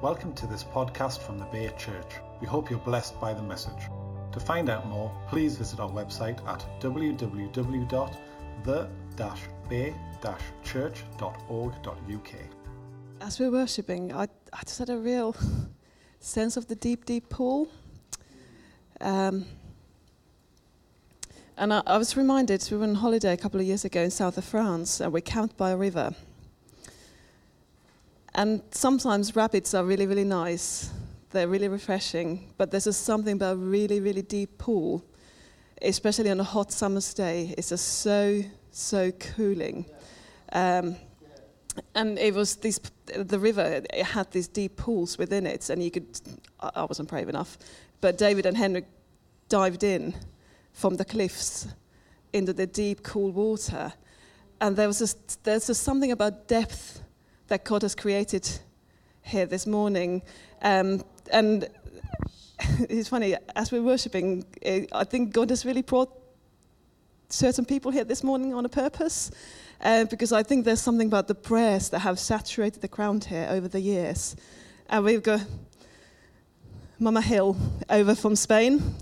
Welcome to this podcast from the Bay Church. We hope you're blessed by the message. To find out more, please visit our website at www.the-bay-church.org.uk. As we're worshipping, I, I just had a real sense of the deep, deep pool. Um, and I, I was reminded, we were on holiday a couple of years ago in south of France, and we camped by a river. And sometimes rapids are really, really nice. They're really refreshing. But there's just something about a really, really deep pool, especially on a hot summer's day. It's just so, so cooling. Um, and it was this, the river, it had these deep pools within it, and you could, I wasn't brave enough, but David and Henrik dived in from the cliffs into the deep, cool water. And there was just, there's just something about depth that God has created here this morning. Um, and it's funny, as we're worshipping, I think God has really brought certain people here this morning on a purpose. Uh, because I think there's something about the prayers that have saturated the ground here over the years. And we've got Mama Hill over from Spain.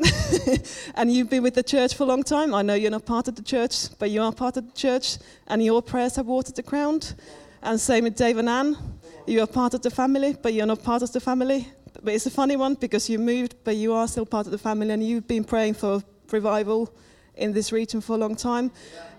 and you've been with the church for a long time. I know you're not part of the church, but you are part of the church, and your prayers have watered the ground. And same with Dave and Anne. You are part of the family, but you're not part of the family. But it's a funny one because you moved, but you are still part of the family, and you've been praying for revival in this region for a long time.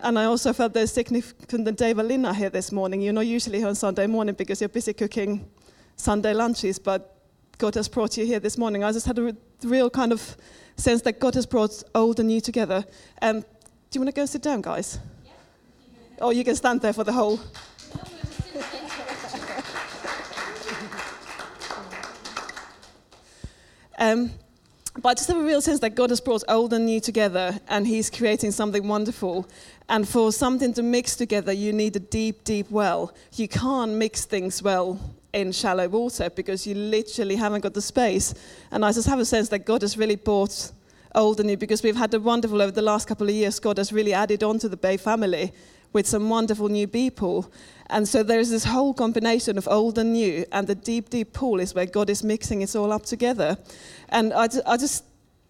And I also felt there's significant that Dave and Lynn are here this morning. You're not usually here on Sunday morning because you're busy cooking Sunday lunches, but God has brought you here this morning. I just had a real kind of sense that God has brought old and new together. Um, do you want to go sit down, guys? Yeah. Or you can stand there for the whole. Um, but I just have a real sense that God has brought old and new together and He's creating something wonderful. And for something to mix together, you need a deep, deep well. You can't mix things well in shallow water because you literally haven't got the space. And I just have a sense that God has really brought old and new because we've had a wonderful, over the last couple of years, God has really added on to the Bay family with some wonderful new people. And so there's this whole combination of old and new, and the deep, deep pool is where God is mixing it all up together. And I, I just,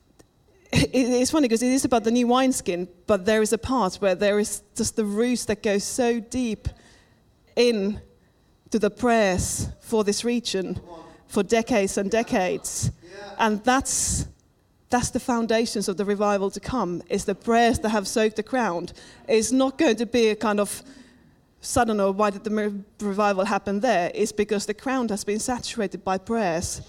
it's funny because it is about the new wineskin, but there is a part where there is just the roots that go so deep in to the prayers for this region for decades and decades. And that's that's the foundations of the revival to come is the prayers that have soaked the ground it's not going to be a kind of sudden or why did the revival happen there? It's because the ground has been saturated by prayers.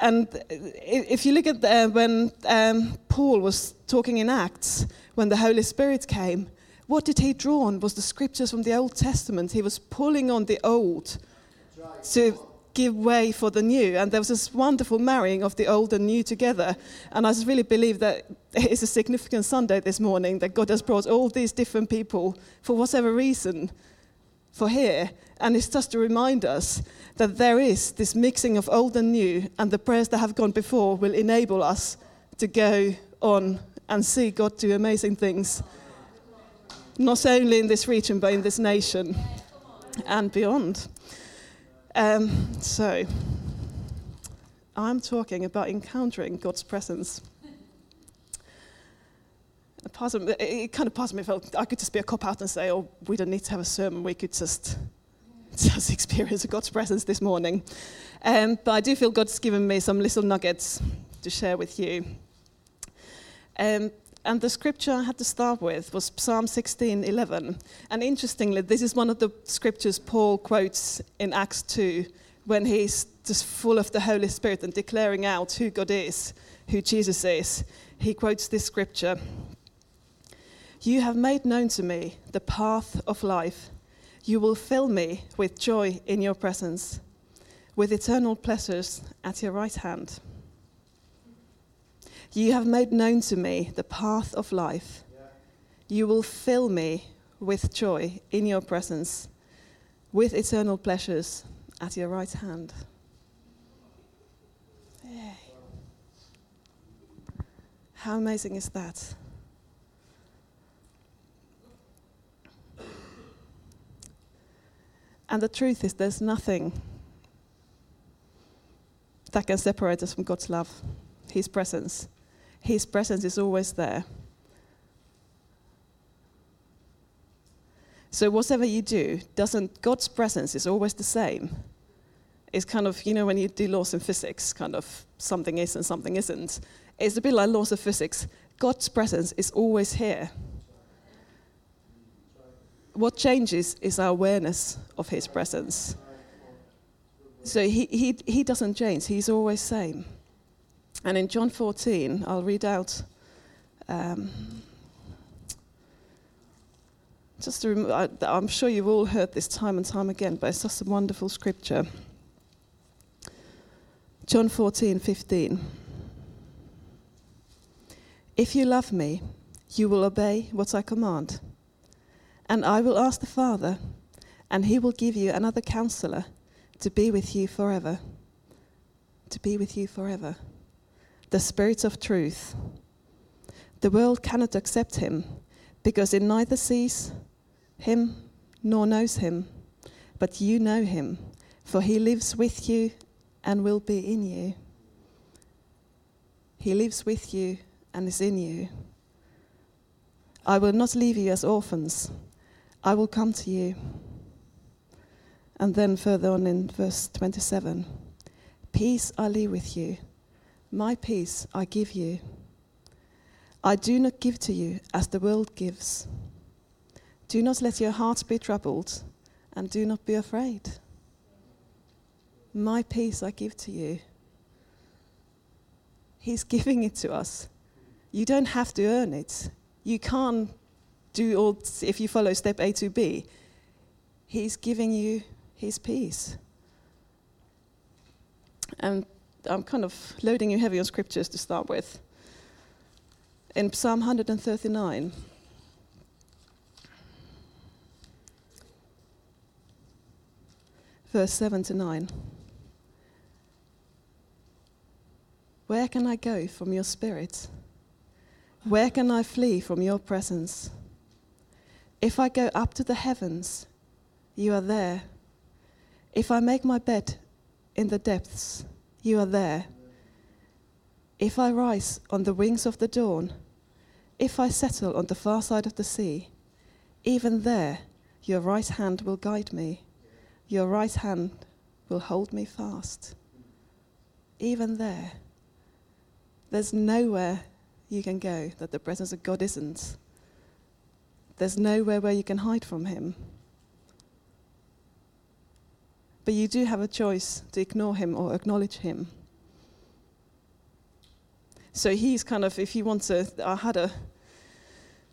And if you look at the, when um, paul was talking in acts when the holy spirit came what did he draw on was the scriptures from the old testament. He was pulling on the old to give way for the new. And there was this wonderful marrying of the old and new together. And I just really believe that it's a significant Sunday this morning that God has brought all these different people for whatever reason for here. And it's just to remind us that there is this mixing of old and new, and the prayers that have gone before will enable us to go on and see God do amazing things, not only in this region, but in this nation and beyond. Um, so, I'm talking about encountering God's presence. It, kind of part me felt I could just be a cop out and say, "Oh, we don't need to have a sermon. We could just just experience God's presence this morning." Um, but I do feel God's given me some little nuggets to share with you. Um, and the scripture I had to start with was Psalm 16:11. And interestingly, this is one of the scriptures Paul quotes in Acts 2 when he's just full of the Holy Spirit and declaring out who God is, who Jesus is. He quotes this scripture You have made known to me the path of life. You will fill me with joy in your presence, with eternal pleasures at your right hand. You have made known to me the path of life. You will fill me with joy in your presence, with eternal pleasures at your right hand. How amazing is that? And the truth is, there's nothing that can separate us from God's love, His presence. His presence is always there. So whatever you do, doesn't God's presence is always the same. It's kind of, you know, when you do laws in physics, kind of something is and something isn't. It's a bit like laws of physics. God's presence is always here. What changes is our awareness of his presence. So he, he, he doesn't change, he's always same. And in John 14, I'll read out um, just to rem- I, I'm sure you've all heard this time and time again, but it's just a wonderful scripture. John 14, 15. If you love me, you will obey what I command. And I will ask the Father, and he will give you another counselor to be with you forever. To be with you forever. The Spirit of truth. The world cannot accept him because it neither sees him nor knows him, but you know him, for he lives with you and will be in you. He lives with you and is in you. I will not leave you as orphans, I will come to you. And then further on in verse 27 Peace I leave with you, my peace I give you. I do not give to you as the world gives. Do not let your hearts be troubled, and do not be afraid. My peace I give to you. He's giving it to us. You don't have to earn it. You can't do all, if you follow step A to B. He's giving you his peace. And I'm kind of loading you heavy on scriptures to start with. In Psalm 139, verse 7 to 9. Where can I go from your spirit? Where can I flee from your presence? If I go up to the heavens, you are there. If I make my bed in the depths, you are there. If I rise on the wings of the dawn, if I settle on the far side of the sea, even there your right hand will guide me, your right hand will hold me fast. Even there, there's nowhere you can go that the presence of God isn't. There's nowhere where you can hide from Him. But you do have a choice to ignore Him or acknowledge Him. So he's kind of, if you want to, I had a,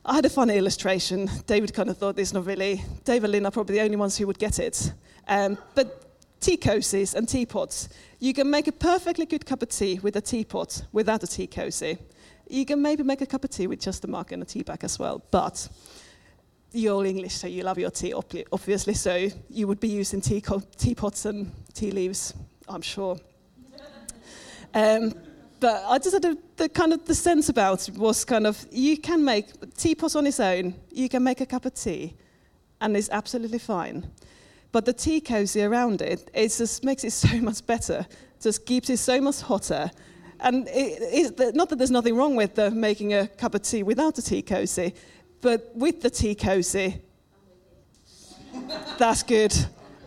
I had a funny illustration. David kind of thought this not really. David and Lynn are probably the only ones who would get it. Um, but tea cozies and teapots. You can make a perfectly good cup of tea with a teapot without a tea cozy. You can maybe make a cup of tea with just a mug and a tea bag as well. But you're English, so you love your tea, obviously. So you would be using tea co- teapots and tea leaves, I'm sure. Um, but I just had a, the kind of the sense about it was kind of you can make teapot on its own, you can make a cup of tea, and it's absolutely fine. But the tea cozy around it, it just makes it so much better, just keeps it so much hotter. And it, not that there's nothing wrong with the, making a cup of tea without a tea cozy, but with the tea cozy, that's good.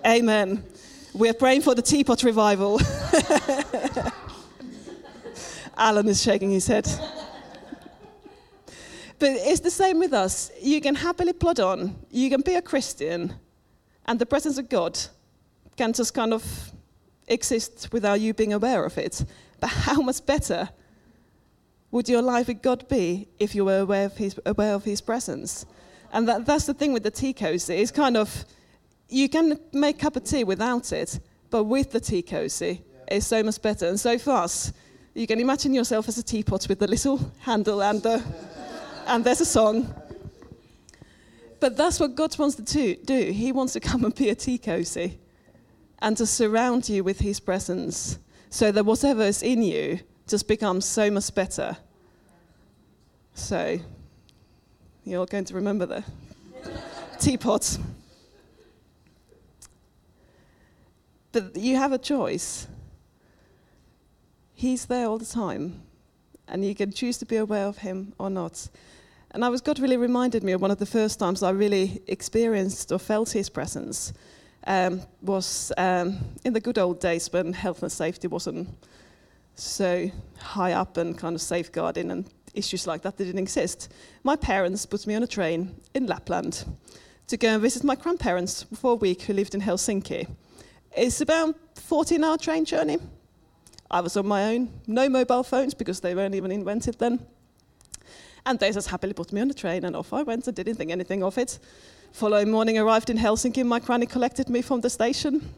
Amen. We're praying for the teapot revival. Alan is shaking his head. But it's the same with us. You can happily plod on, you can be a Christian, and the presence of God can just kind of exist without you being aware of it. But how much better would your life with God be if you were aware of His, aware of his presence? And that, that's the thing with the tea cozy. It's kind of, you can make a cup of tea without it, but with the tea cozy, yeah. it's so much better. And so for us, you can imagine yourself as a teapot with a little handle and, the, and there's a song. But that's what God wants to do. He wants to come and be a tea cozy and to surround you with his presence so that whatever is in you just becomes so much better. So, you're going to remember the teapot. But you have a choice. He's there all the time, and you can choose to be aware of Him or not. And I was God really reminded me of one of the first times I really experienced or felt His presence. Um, was um, in the good old days when health and safety wasn't so high up and kind of safeguarding and issues like that, didn't exist. My parents put me on a train in Lapland to go and visit my grandparents for a week who lived in Helsinki. It's about 14 hour train journey. I was on my own, no mobile phones because they weren't even invented then. And they just happily put me on the train and off I went. I didn't think anything of it. Following morning, arrived in Helsinki. My granny collected me from the station.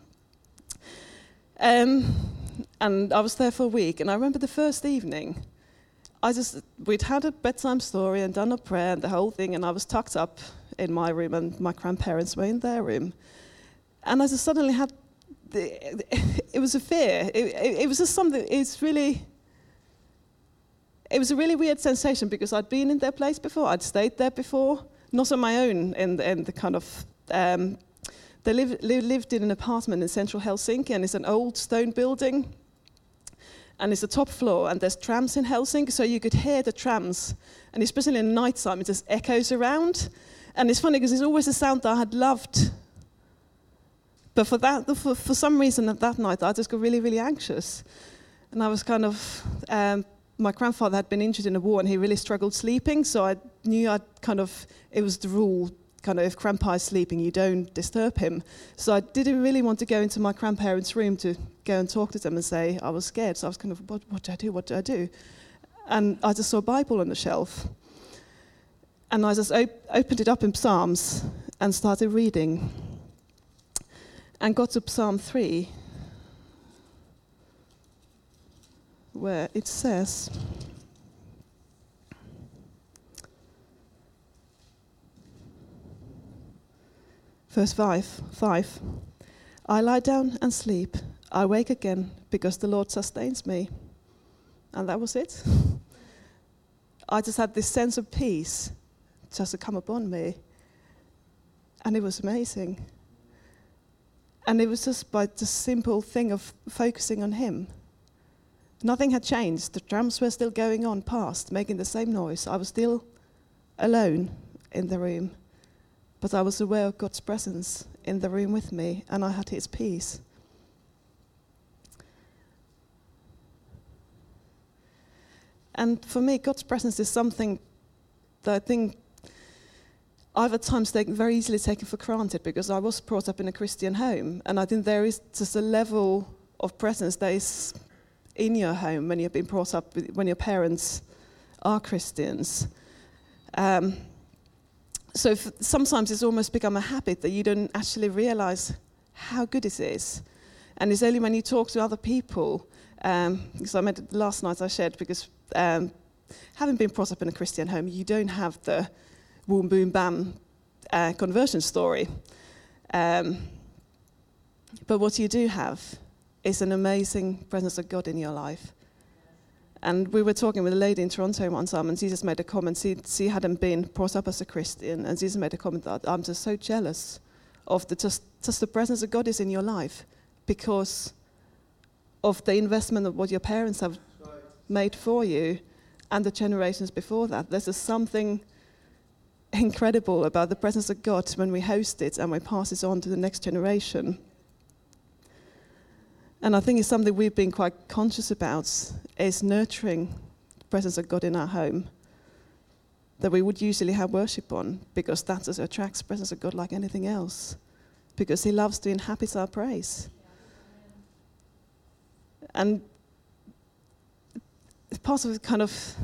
Um, and I was there for a week. And I remember the first evening, I just we'd had a bedtime story and done a prayer and the whole thing, and I was tucked up in my room, and my grandparents were in their room, and I just suddenly had the, it was a fear. It, it, it was just something. It's really. It was a really weird sensation because I'd been in their place before. I'd stayed there before, not on my own. In in the kind of um, they live, lived in an apartment in central Helsinki, and it's an old stone building and it's the top floor, and there's trams in Helsinki, so you could hear the trams, and especially in night time, it just echoes around. And it's funny because it's always a sound that I had loved. But for, that, for, for some reason at that night, I just got really, really anxious. And I was kind of, um, my grandfather had been injured in a war and he really struggled sleeping, so I knew I'd kind of, it was the rule kind of if grandpa is sleeping, you don't disturb him. So I didn't really want to go into my grandparents' room to go and talk to them and say I was scared. So I was kind of, what, what do I do? What do I do? And I just saw a Bible on the shelf. And I just op- opened it up in Psalms and started reading. And got to Psalm 3, where it says, Verse 5, 5 I lie down and sleep. I wake again because the Lord sustains me. And that was it. I just had this sense of peace just to come upon me. And it was amazing. And it was just by the simple thing of focusing on Him. Nothing had changed. The drums were still going on past, making the same noise. I was still alone in the room. But I was aware of God's presence in the room with me, and I had His peace. And for me, God's presence is something that I think I've at times taken very easily taken for granted because I was brought up in a Christian home, and I think there is just a level of presence that is in your home when you've been brought up, when your parents are Christians. Um, so sometimes it's almost become a habit that you don't actually realize how good it is. And it's only when you talk to other people, um, because I made last night I shared, because um, having been brought up in a Christian home, you don't have the boom, boom, bam uh, conversion story. Um, but what you do have is an amazing presence of God in your life. And we were talking with a lady in Toronto one time, and Jesus made a comment. She, she hadn't been brought up as a Christian, and Jesus made a comment that I'm just so jealous of the just, just the presence of God is in your life because of the investment of what your parents have made for you and the generations before that. There's just something incredible about the presence of God when we host it and we pass it on to the next generation. And I think it's something we've been quite conscious about is nurturing the presence of God in our home that we would usually have worship on because that attracts the presence of God like anything else because he loves to inhabit our praise. And part of kind of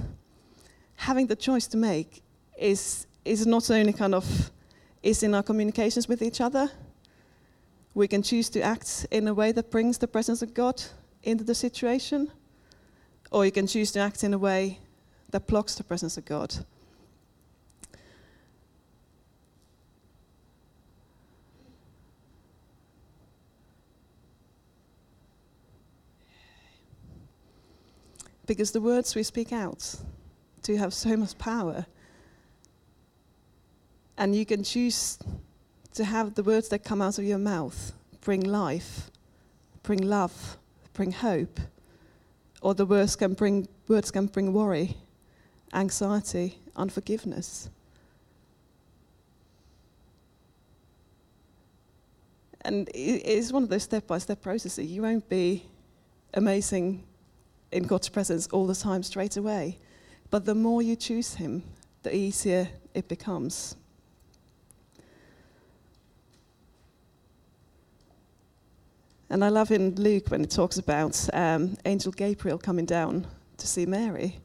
having the choice to make is, is not only kind of is in our communications with each other, we can choose to act in a way that brings the presence of God into the situation, or you can choose to act in a way that blocks the presence of God. Because the words we speak out do have so much power. And you can choose to have the words that come out of your mouth bring life, bring love, bring hope, or the words can bring, words can bring worry, anxiety, unforgiveness. And it's one of those step by step processes. You won't be amazing in God's presence all the time straight away. But the more you choose Him, the easier it becomes. And I love in Luke when it talks about um, Angel Gabriel coming down to see Mary.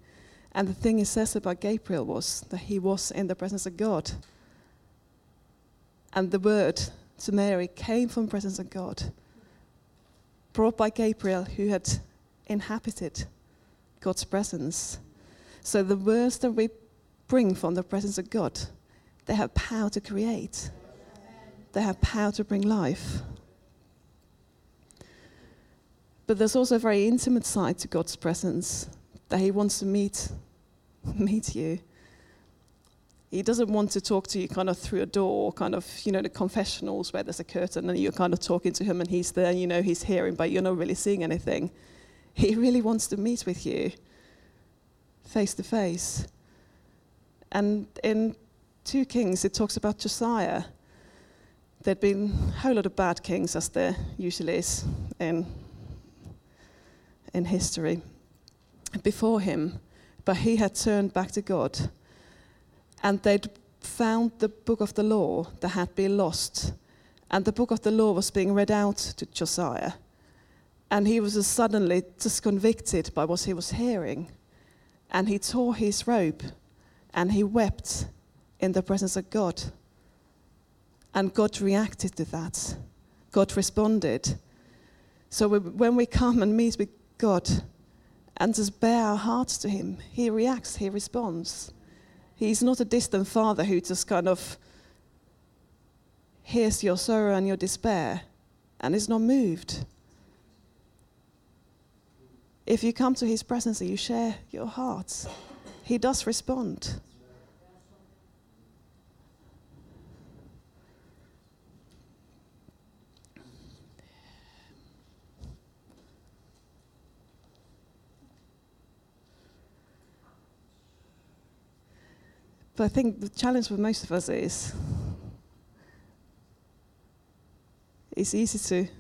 And the thing he says about Gabriel was that he was in the presence of God. And the word to Mary came from the presence of God, brought by Gabriel, who had inhabited God's presence. So the words that we bring from the presence of God, they have power to create. They have power to bring life. But there's also a very intimate side to God's presence that He wants to meet, meet you. He doesn't want to talk to you kind of through a door, kind of, you know, the confessionals where there's a curtain and you're kind of talking to him and he's there, you know, he's hearing, but you're not really seeing anything. He really wants to meet with you face to face. And in 2 Kings, it talks about Josiah. There'd been a whole lot of bad kings, as there usually is in, in history, before him. But he had turned back to God. And they'd found the book of the law that had been lost. And the book of the law was being read out to Josiah. And he was suddenly just convicted by what he was hearing. And he tore his robe and he wept in the presence of God. And God reacted to that. God responded. So when we come and meet with God and just bare our hearts to Him, He reacts, He responds. He's not a distant Father who just kind of hears your sorrow and your despair and is not moved. If you come to His presence and you share your hearts, He does respond. But I think the challenge for most of us is it's easy to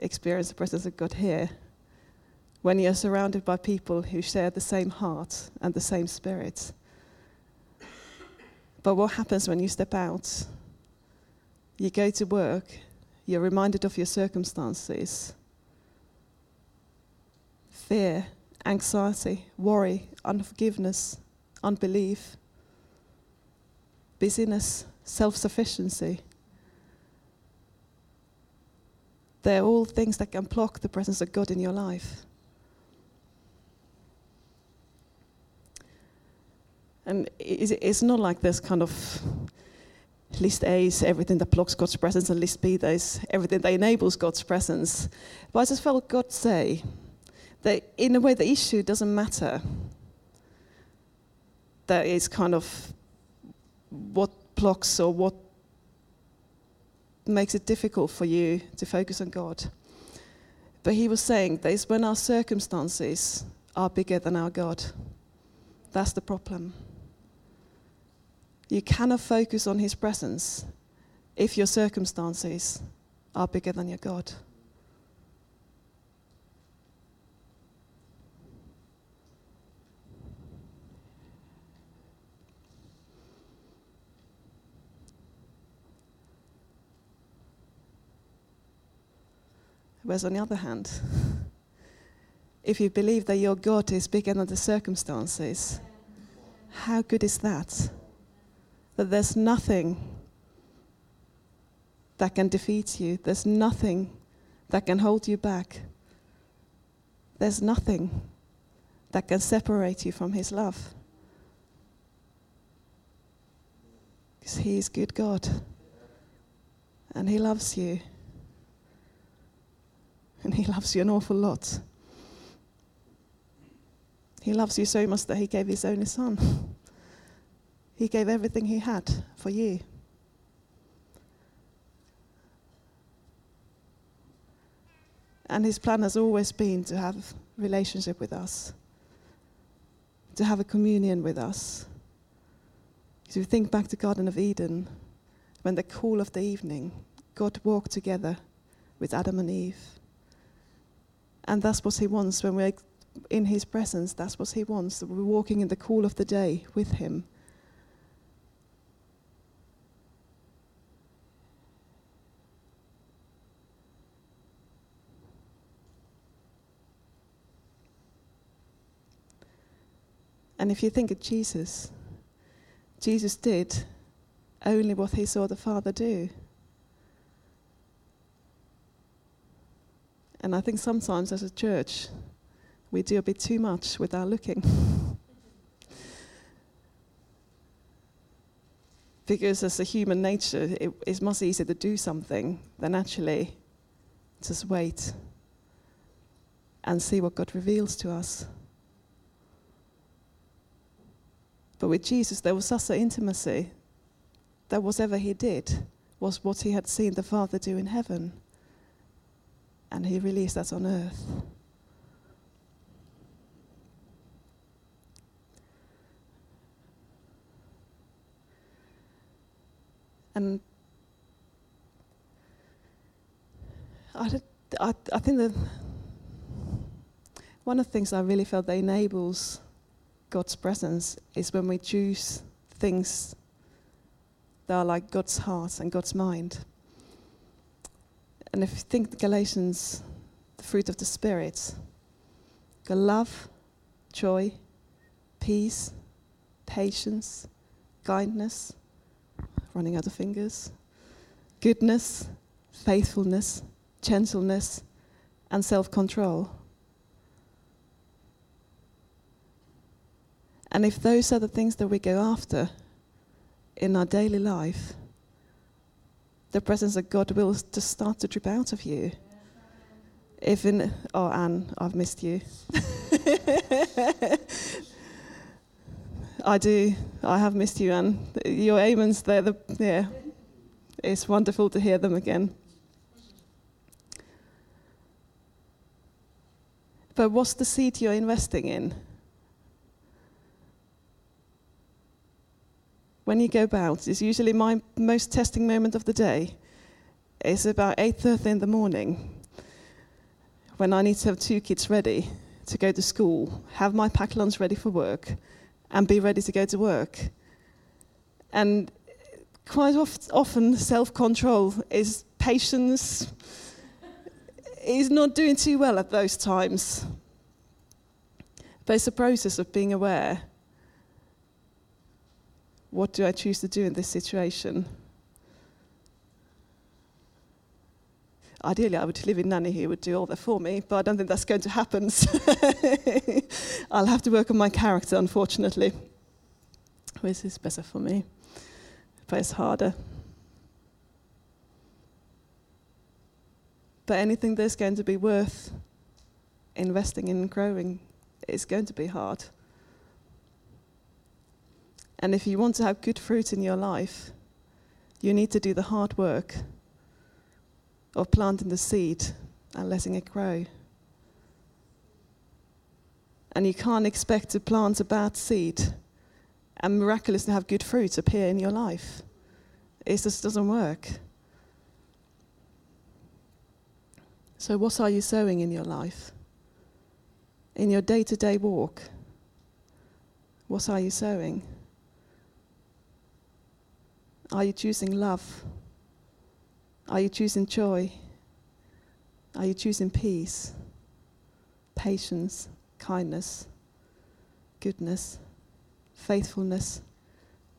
experience the presence of God here when you're surrounded by people who share the same heart and the same spirit. But what happens when you step out? You go to work, you're reminded of your circumstances. Fear, anxiety, worry, unforgiveness, unbelief busyness, self sufficiency. They're all things that can block the presence of God in your life. And it's not like this kind of list A is everything that blocks God's presence, and list B is everything that enables God's presence. But I just felt God say that in a way the issue doesn't matter. That is kind of what blocks or what makes it difficult for you to focus on God. But he was saying that it's when our circumstances are bigger than our God. That's the problem. You cannot focus on his presence if your circumstances are bigger than your God. Whereas on the other hand, if you believe that your God is bigger than the circumstances, how good is that? That there's nothing that can defeat you, there's nothing that can hold you back, there's nothing that can separate you from His love. Because He is good God and He loves you. And He loves you an awful lot. He loves you so much that He gave His only Son. He gave everything He had for you. And His plan has always been to have relationship with us, to have a communion with us. If you think back to Garden of Eden, when the cool of the evening, God walked together with Adam and Eve. And that's what He wants when we're in His presence. That's what He wants. That we're walking in the cool of the day with Him. And if you think of Jesus, Jesus did only what he saw the Father do. And I think sometimes as a church, we do a bit too much without looking. because as a human nature, it, it's much easier to do something than actually just wait and see what God reveals to us. But with Jesus, there was such an intimacy that whatever he did was what he had seen the Father do in heaven. And he released us on earth. And I, did, I, I think that one of the things I really felt that enables God's presence is when we choose things that are like God's heart and God's mind. And if you think Galatians, the fruit of the Spirit, got love, joy, peace, patience, kindness, running out of fingers, goodness, faithfulness, gentleness, and self control. And if those are the things that we go after in our daily life, the presence of God will just start to drip out of you. In, oh, Anne, I've missed you. I do. I have missed you, Anne. Your amens, they're the, yeah. It's wonderful to hear them again. But what's the seed you're investing in? When you go about is usually my most testing moment of the day. It's about 8.30 in the morning when I need to have two kids ready to go to school, have my packed lunch ready for work, and be ready to go to work. And quite often, self control is patience, is not doing too well at those times. But it's a process of being aware what do I choose to do in this situation? Ideally, I would live in nanny who would do all that for me, but I don't think that's going to happen. I'll have to work on my character, unfortunately. This is better for me, but it's harder. But anything that's going to be worth investing in and growing is going to be hard. And if you want to have good fruit in your life, you need to do the hard work of planting the seed and letting it grow. And you can't expect to plant a bad seed and miraculously have good fruit appear in your life. It just doesn't work. So, what are you sowing in your life? In your day to day walk? What are you sowing? Are you choosing love? Are you choosing joy? Are you choosing peace, patience, kindness, goodness, faithfulness,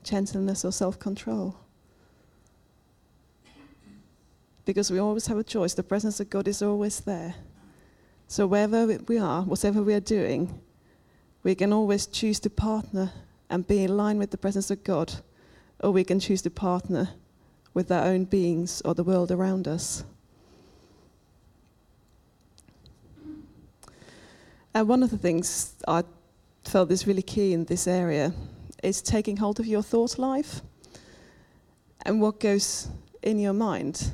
gentleness, or self control? Because we always have a choice. The presence of God is always there. So, wherever we are, whatever we are doing, we can always choose to partner and be in line with the presence of God or we can choose to partner with our own beings or the world around us. And one of the things I felt is really key in this area is taking hold of your thought life and what goes in your mind.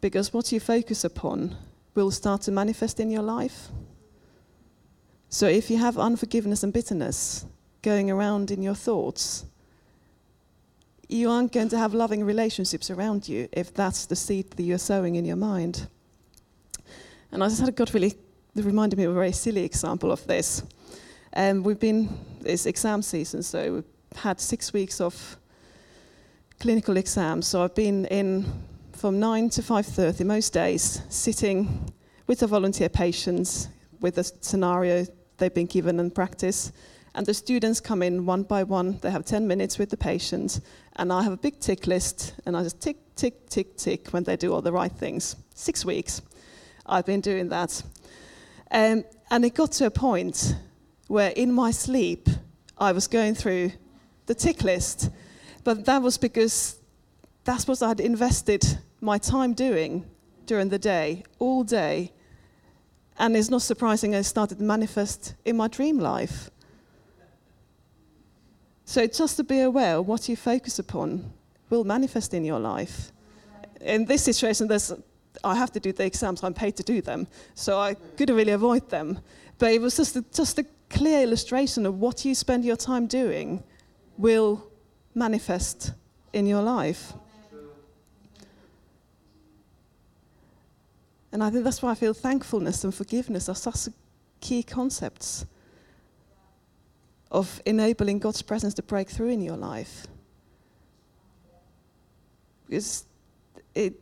Because what you focus upon will start to manifest in your life. So if you have unforgiveness and bitterness going around in your thoughts, you aren't going to have loving relationships around you if that's the seed that you're sowing in your mind. And I just had a got really, reminded me of a very silly example of this. Um, we've been, it's exam season, so we've had six weeks of clinical exams. So I've been in from 9 to 5.30 most days, sitting with the volunteer patients with a scenario they've been given and practice. And the students come in one by one. They have 10 minutes with the patient. And I have a big tick list. And I just tick, tick, tick, tick when they do all the right things. Six weeks I've been doing that. Um, and it got to a point where in my sleep I was going through the tick list. But that was because that's what I'd invested my time doing during the day, all day. And it's not surprising I started to manifest in my dream life. So just to be aware, what you focus upon will manifest in your life. In this situation, there's, I have to do the exams, I'm paid to do them, so I couldn't really avoid them. But it was just a, just a clear illustration of what you spend your time doing will manifest in your life. And I think that's why I feel thankfulness and forgiveness are such key concepts of enabling God's presence to break through in your life. Because it,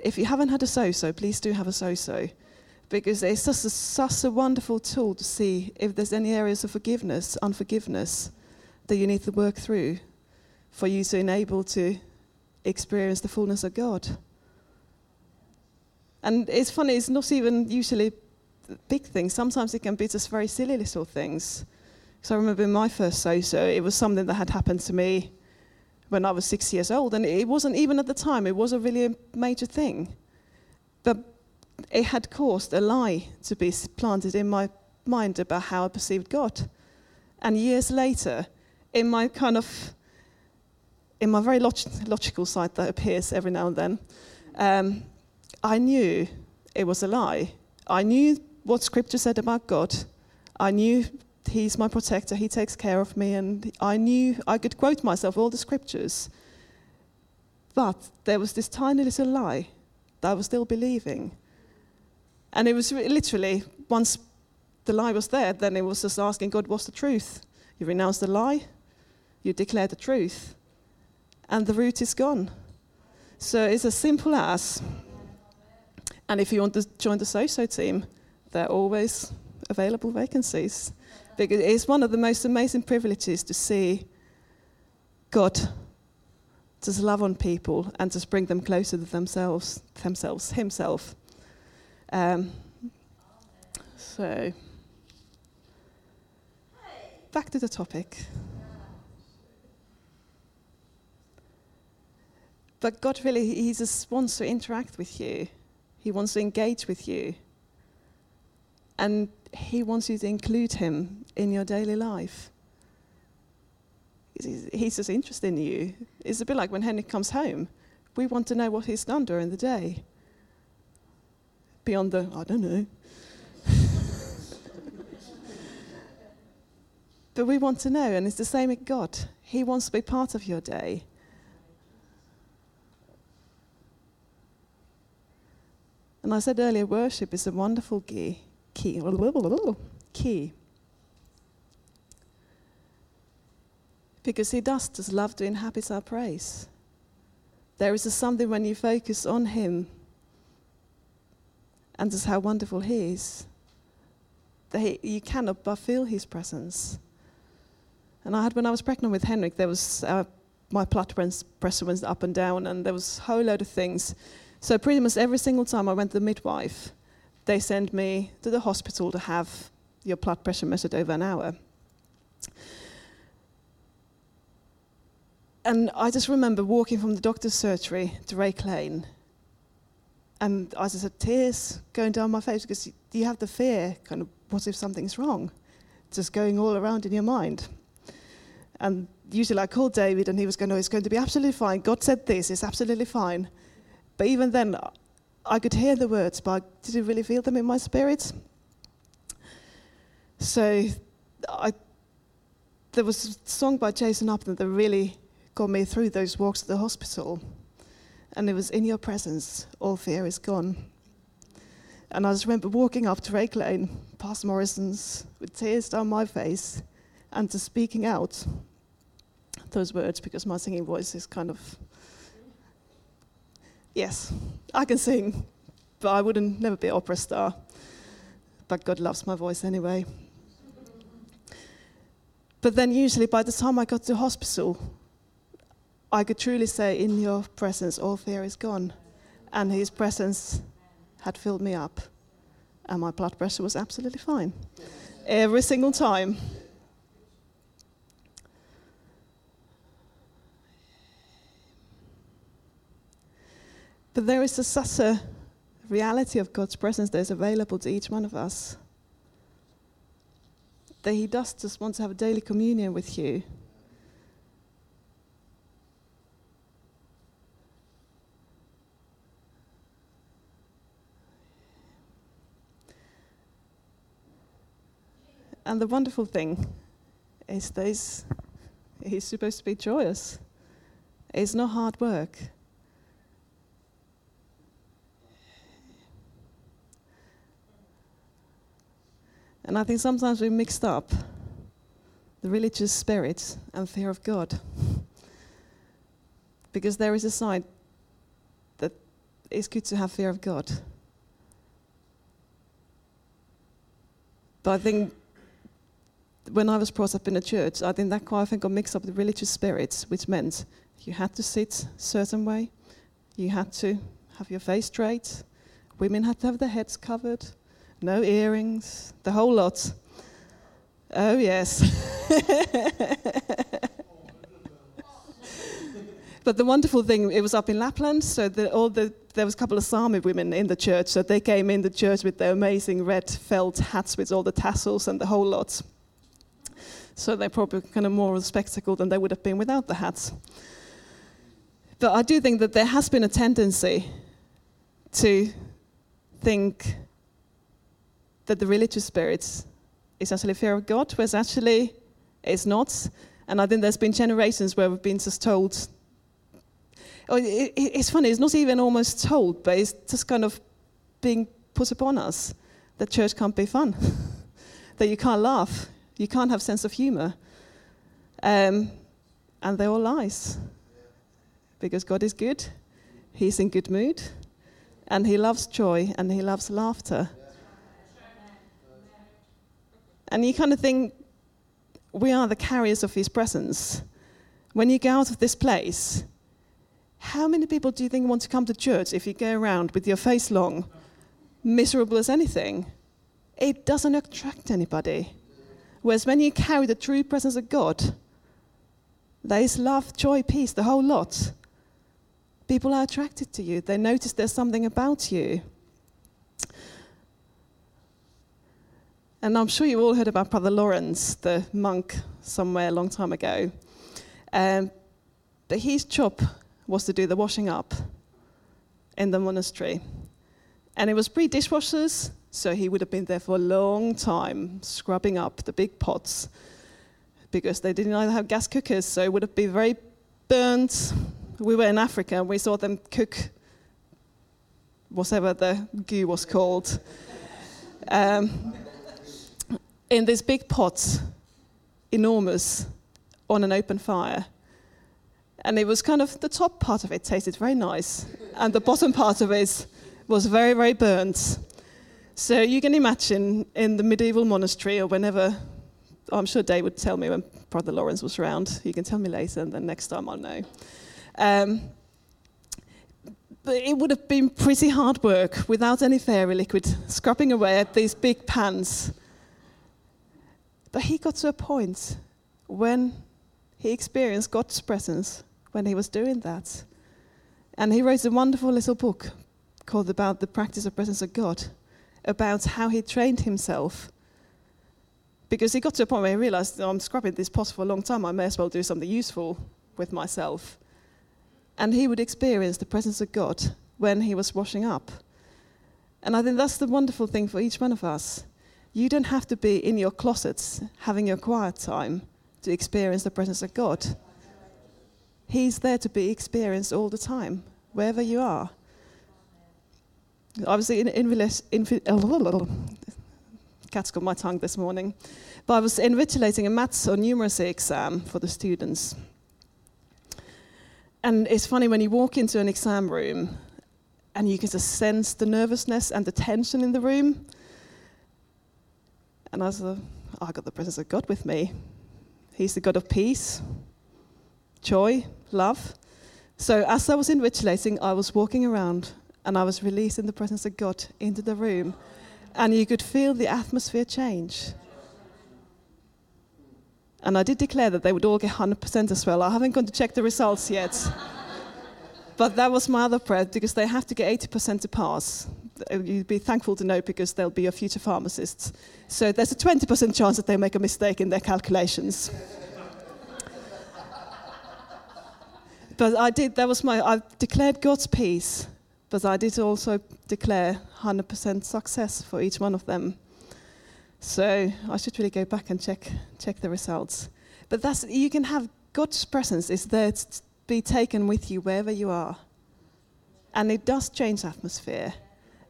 if you haven't had a Sozo, please do have a Sozo. Because it's such a, such a wonderful tool to see if there's any areas of forgiveness, unforgiveness, that you need to work through for you to enable to experience the fullness of God. And it's funny, it's not even usually big things. Sometimes it can be just very silly little things. So I remember in my first Sozo, it was something that had happened to me when I was six years old. And it wasn't even at the time, it was a really major thing. But it had caused a lie to be planted in my mind about how I perceived God. And years later, in my kind of, in my very log- logical side that appears every now and then, um, I knew it was a lie. I knew what Scripture said about God. I knew He's my protector, He takes care of me, and I knew I could quote myself all the Scriptures. But there was this tiny little lie that I was still believing. And it was literally, once the lie was there, then it was just asking God, what's the truth? You renounce the lie, you declare the truth, and the root is gone. So it's as simple as and if you want to join the Sozo team, there are always available vacancies. It's one of the most amazing privileges to see God just love on people and just bring them closer to themselves, themselves, Himself. Um, so, back to the topic. But God really, He just wants to interact with you. He wants to engage with you. And He wants you to include Him in your daily life. He's just interested in you. It's a bit like when Henry comes home. We want to know what he's done during the day. Beyond the, I don't know. but we want to know, and it's the same with God. He wants to be part of your day. And I said earlier, worship is a wonderful key. Key. Key. Because he does just love to inhabit our praise. There is something when you focus on him and just how wonderful he is, that he, you cannot but feel his presence. And I had, when I was pregnant with Henrik, there was, uh, my blood pressure went up and down, and there was a whole load of things so pretty much every single time I went to the midwife, they sent me to the hospital to have your blood pressure measured over an hour. And I just remember walking from the doctor's surgery to Rake Lane, and I just had tears going down my face because you have the fear, kind of, what if something's wrong? Just going all around in your mind. And usually I called David, and he was going, "No, it's going to be absolutely fine. God said this; it's absolutely fine." But even then, I could hear the words, but I didn't really feel them in my spirit. So I, there was a song by Jason Upton that really got me through those walks to the hospital. And it was In Your Presence, All Fear is Gone. And I just remember walking up to Rake Lane, past Morrison's, with tears down my face, and just speaking out those words because my singing voice is kind of. Yes, I can sing, but I wouldn't never be an opera star. But God loves my voice anyway. But then, usually, by the time I got to hospital, I could truly say, In your presence, all fear is gone. And His presence had filled me up, and my blood pressure was absolutely fine. Every single time. But there is a, such a reality of God's presence that is available to each one of us. That He does just want to have a daily communion with you. And the wonderful thing is he's, he's supposed to be joyous. It's not hard work. And I think sometimes we mixed up the religious spirit and fear of God. Because there is a side that it's good to have fear of God. But I think when I was brought up in a church, I think that quite often got mixed up with religious spirits, which meant you had to sit a certain way, you had to have your face straight, women had to have their heads covered, no earrings, the whole lot. Oh, yes. but the wonderful thing, it was up in Lapland, so the, all the, there was a couple of Sami women in the church, so they came in the church with their amazing red felt hats with all the tassels and the whole lot. So they're probably kind of more of a spectacle than they would have been without the hats. But I do think that there has been a tendency to think that the religious spirit is actually fear of God, whereas actually it's not. And I think there's been generations where we've been just told. Oh, it, it's funny, it's not even almost told, but it's just kind of being put upon us that church can't be fun, that you can't laugh, you can't have sense of humor. Um, and they're all lies. Because God is good, He's in good mood, and He loves joy and He loves laughter. And you kind of think, we are the carriers of his presence. When you go out of this place, how many people do you think want to come to church if you go around with your face long, miserable as anything? It doesn't attract anybody. Whereas when you carry the true presence of God, there is love, joy, peace, the whole lot. People are attracted to you. They notice there's something about you. And I'm sure you all heard about Brother Lawrence, the monk somewhere a long time ago. Um, but his job was to do the washing up in the monastery. And it was pre dishwashers, so he would have been there for a long time scrubbing up the big pots because they didn't either have gas cookers, so it would have been very burnt. We were in Africa and we saw them cook whatever the goo was called. Um, in these big pots, enormous, on an open fire. And it was kind of the top part of it tasted very nice, and the bottom part of it was very, very burnt. So you can imagine in the medieval monastery, or whenever, I'm sure Dave would tell me when Brother Lawrence was around. You can tell me later, and then next time I'll know. Um, but it would have been pretty hard work without any fairy liquid, scrubbing away at these big pans but he got to a point when he experienced God's presence when he was doing that. And he wrote a wonderful little book called About the Practice of Presence of God, about how he trained himself. Because he got to a point where he realized, oh, I'm scrubbing this pot for a long time, I may as well do something useful with myself. And he would experience the presence of God when he was washing up. And I think that's the wonderful thing for each one of us You don't have to be in your closets having your quiet time to experience the presence of God. He's there to be experienced all the time, wherever you are. Was in, in, in, cat's got my tongue this morning, but I was invigilating a maths or numeracy exam for the students. And it's funny when you walk into an exam room and you can just sense the nervousness and the tension in the room. And I was like, oh, I got the presence of God with me. He's the God of peace, joy, love. So as I was invigilating, I was walking around and I was releasing the presence of God into the room. And you could feel the atmosphere change. And I did declare that they would all get 100% as well. I haven't gone to check the results yet. but that was my other prayer because they have to get 80% to pass. You'd be thankful to know because they'll be your future pharmacists. So there's a 20% chance that they make a mistake in their calculations. but I did, that was my, I declared God's peace, but I did also declare 100% success for each one of them. So I should really go back and check check the results. But that's you can have God's presence is there to be taken with you wherever you are. And it does change atmosphere.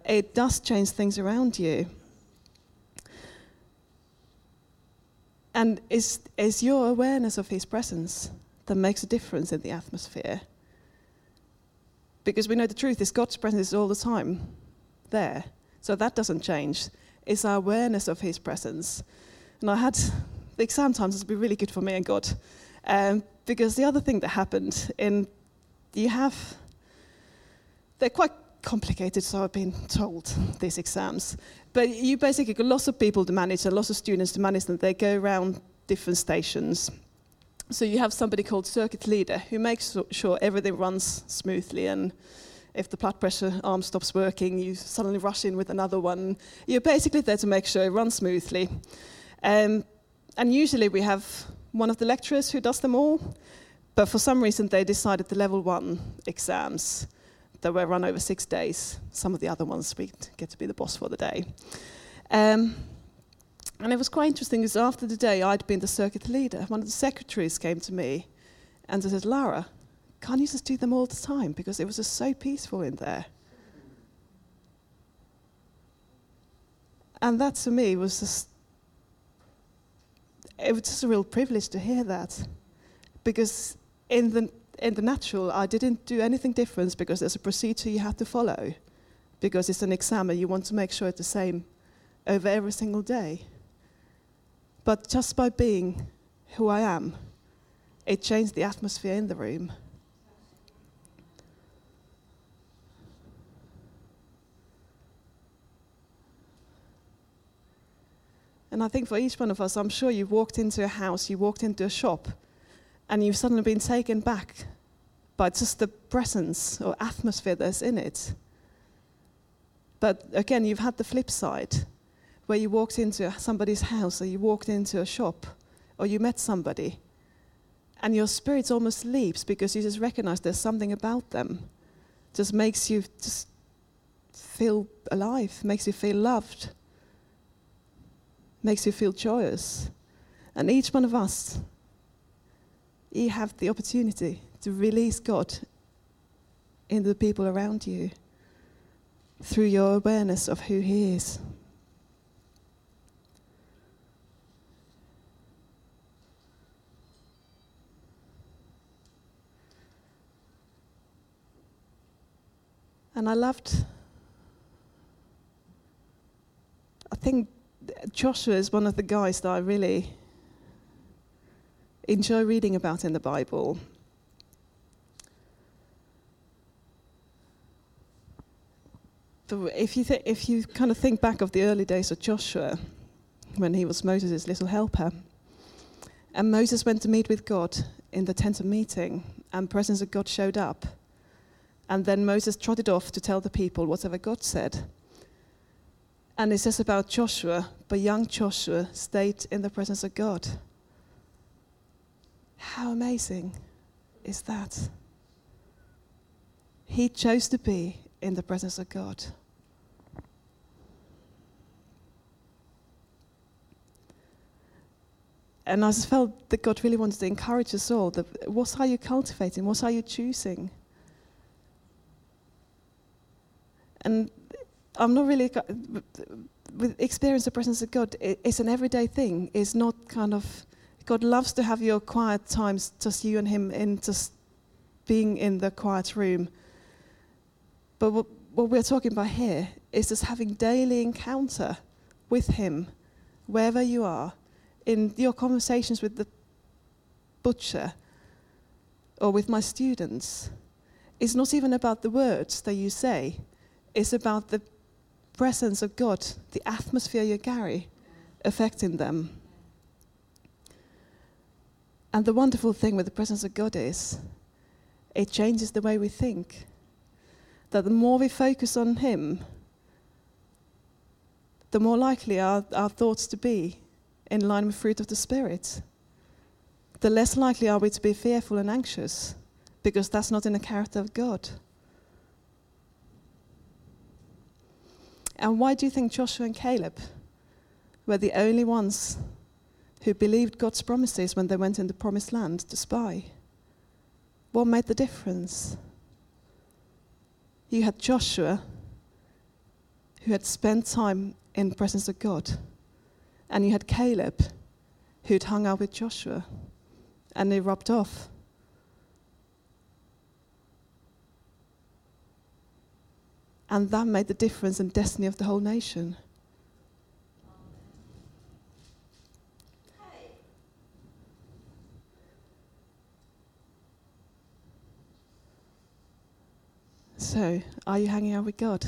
It does change things around you. And it's, it's your awareness of his presence that makes a difference in the atmosphere. Because we know the truth is God's presence is all the time there. So that doesn't change It's our awareness of His presence. And I had the exam times has been really good for me and God, um, because the other thing that happened in you have they're quite complicated, so I've been told these exams. But you basically got lots of people to manage, and lots of students to manage them. They go around different stations. So you have somebody called circuit leader who makes sure everything runs smoothly and if the blood pressure arm stops working, you suddenly rush in with another one. You're basically there to make sure it runs smoothly. Um, and usually we have one of the lecturers who does them all, but for some reason they decided the level one exams that were run over six days. Some of the other ones we get to be the boss for the day. Um, and it was quite interesting because after the day I'd been the circuit leader, one of the secretaries came to me and said, Lara, can't you just do them all the time? Because it was just so peaceful in there. And that to me was just, it was just a real privilege to hear that. Because in the, in the natural, I didn't do anything different because there's a procedure you have to follow. Because it's an exam and you want to make sure it's the same over every single day. But just by being who I am, it changed the atmosphere in the room. And I think for each one of us, I'm sure you've walked into a house, you walked into a shop, and you've suddenly been taken back by just the presence or atmosphere that's in it. But again, you've had the flip side, where you walked into somebody's house, or you walked into a shop, or you met somebody, and your spirit almost leaps because you just recognize there's something about them. Just makes you just feel alive, makes you feel loved makes you feel joyous. And each one of us, you have the opportunity to release God in the people around you through your awareness of who He is. And I loved, I think Joshua is one of the guys that I really enjoy reading about in the Bible. if you, th- if you kind of think back of the early days of Joshua, when he was Moses' little helper, and Moses went to meet with God in the tent of meeting, and presence of God showed up. And then Moses trotted off to tell the people whatever God said. And it says about Joshua, but young Joshua stayed in the presence of God. How amazing is that? He chose to be in the presence of God. and I just felt that God really wanted to encourage us all. That what are you cultivating? What are you choosing? And I'm not really with experience the presence of God. It's an everyday thing. It's not kind of God loves to have your quiet times, just you and Him, in just being in the quiet room. But what, what we're talking about here is just having daily encounter with Him, wherever you are, in your conversations with the butcher or with my students. It's not even about the words that you say, it's about the presence of God, the atmosphere you carry, affecting them. And the wonderful thing with the presence of God is it changes the way we think. That the more we focus on Him, the more likely are our thoughts to be in line with fruit of the Spirit. The less likely are we to be fearful and anxious, because that's not in the character of God. And why do you think Joshua and Caleb were the only ones who believed God's promises when they went in the promised land to spy? What made the difference? You had Joshua, who had spent time in the presence of God, and you had Caleb, who'd hung out with Joshua, and they rubbed off. And that made the difference in destiny of the whole nation. So, are you hanging out with God?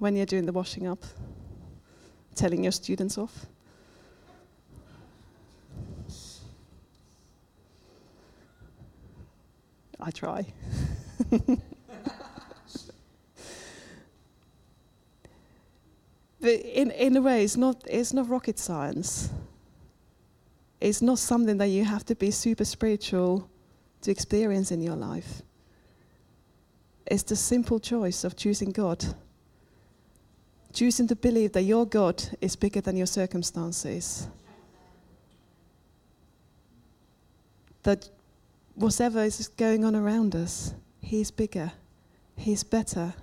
When you're doing the washing up, telling your students off? I try. in, in a way, it's not, it's not rocket science. It's not something that you have to be super spiritual to experience in your life. It's the simple choice of choosing God. Choosing to believe that your God is bigger than your circumstances. That whatever is going on around us, He's bigger, He's better,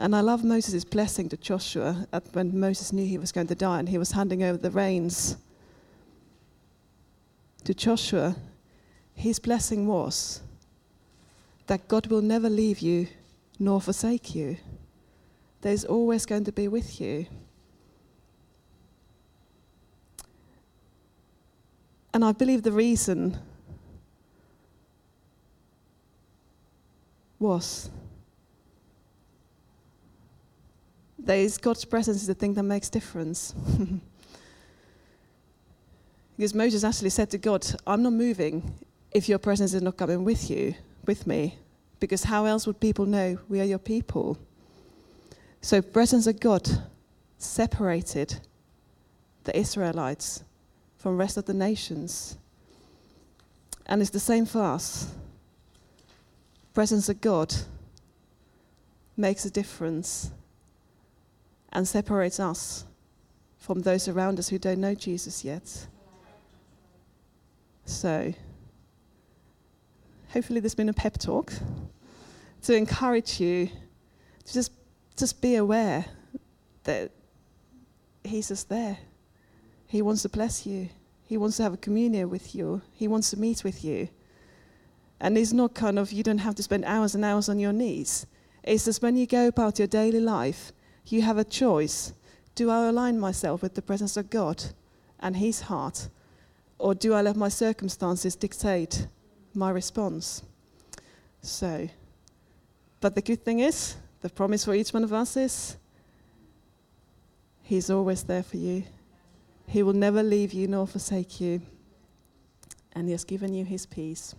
and I love Moses' blessing to Joshua uh, when Moses knew he was going to die and he was handing over the reins to Joshua. His blessing was that God will never leave you nor forsake you. There's always going to be with you. And I believe the reason was God's presence is the thing that makes difference. because Moses actually said to God, I'm not moving if your presence is not coming with you, with me. Because how else would people know we are your people? So presence of God separated the Israelites from rest of the nations. And it's the same for us. Presence of God makes a difference and separates us from those around us who don't know Jesus yet. So, hopefully, there's been a pep talk to encourage you to just, just be aware that He's just there. He wants to bless you, He wants to have a communion with you, He wants to meet with you. And it's not kind of, you don't have to spend hours and hours on your knees. It's just when you go about your daily life, you have a choice. Do I align myself with the presence of God and His heart? Or do I let my circumstances dictate my response? So, but the good thing is, the promise for each one of us is He's always there for you. He will never leave you nor forsake you. And He has given you His peace.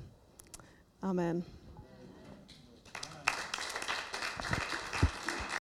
Amen.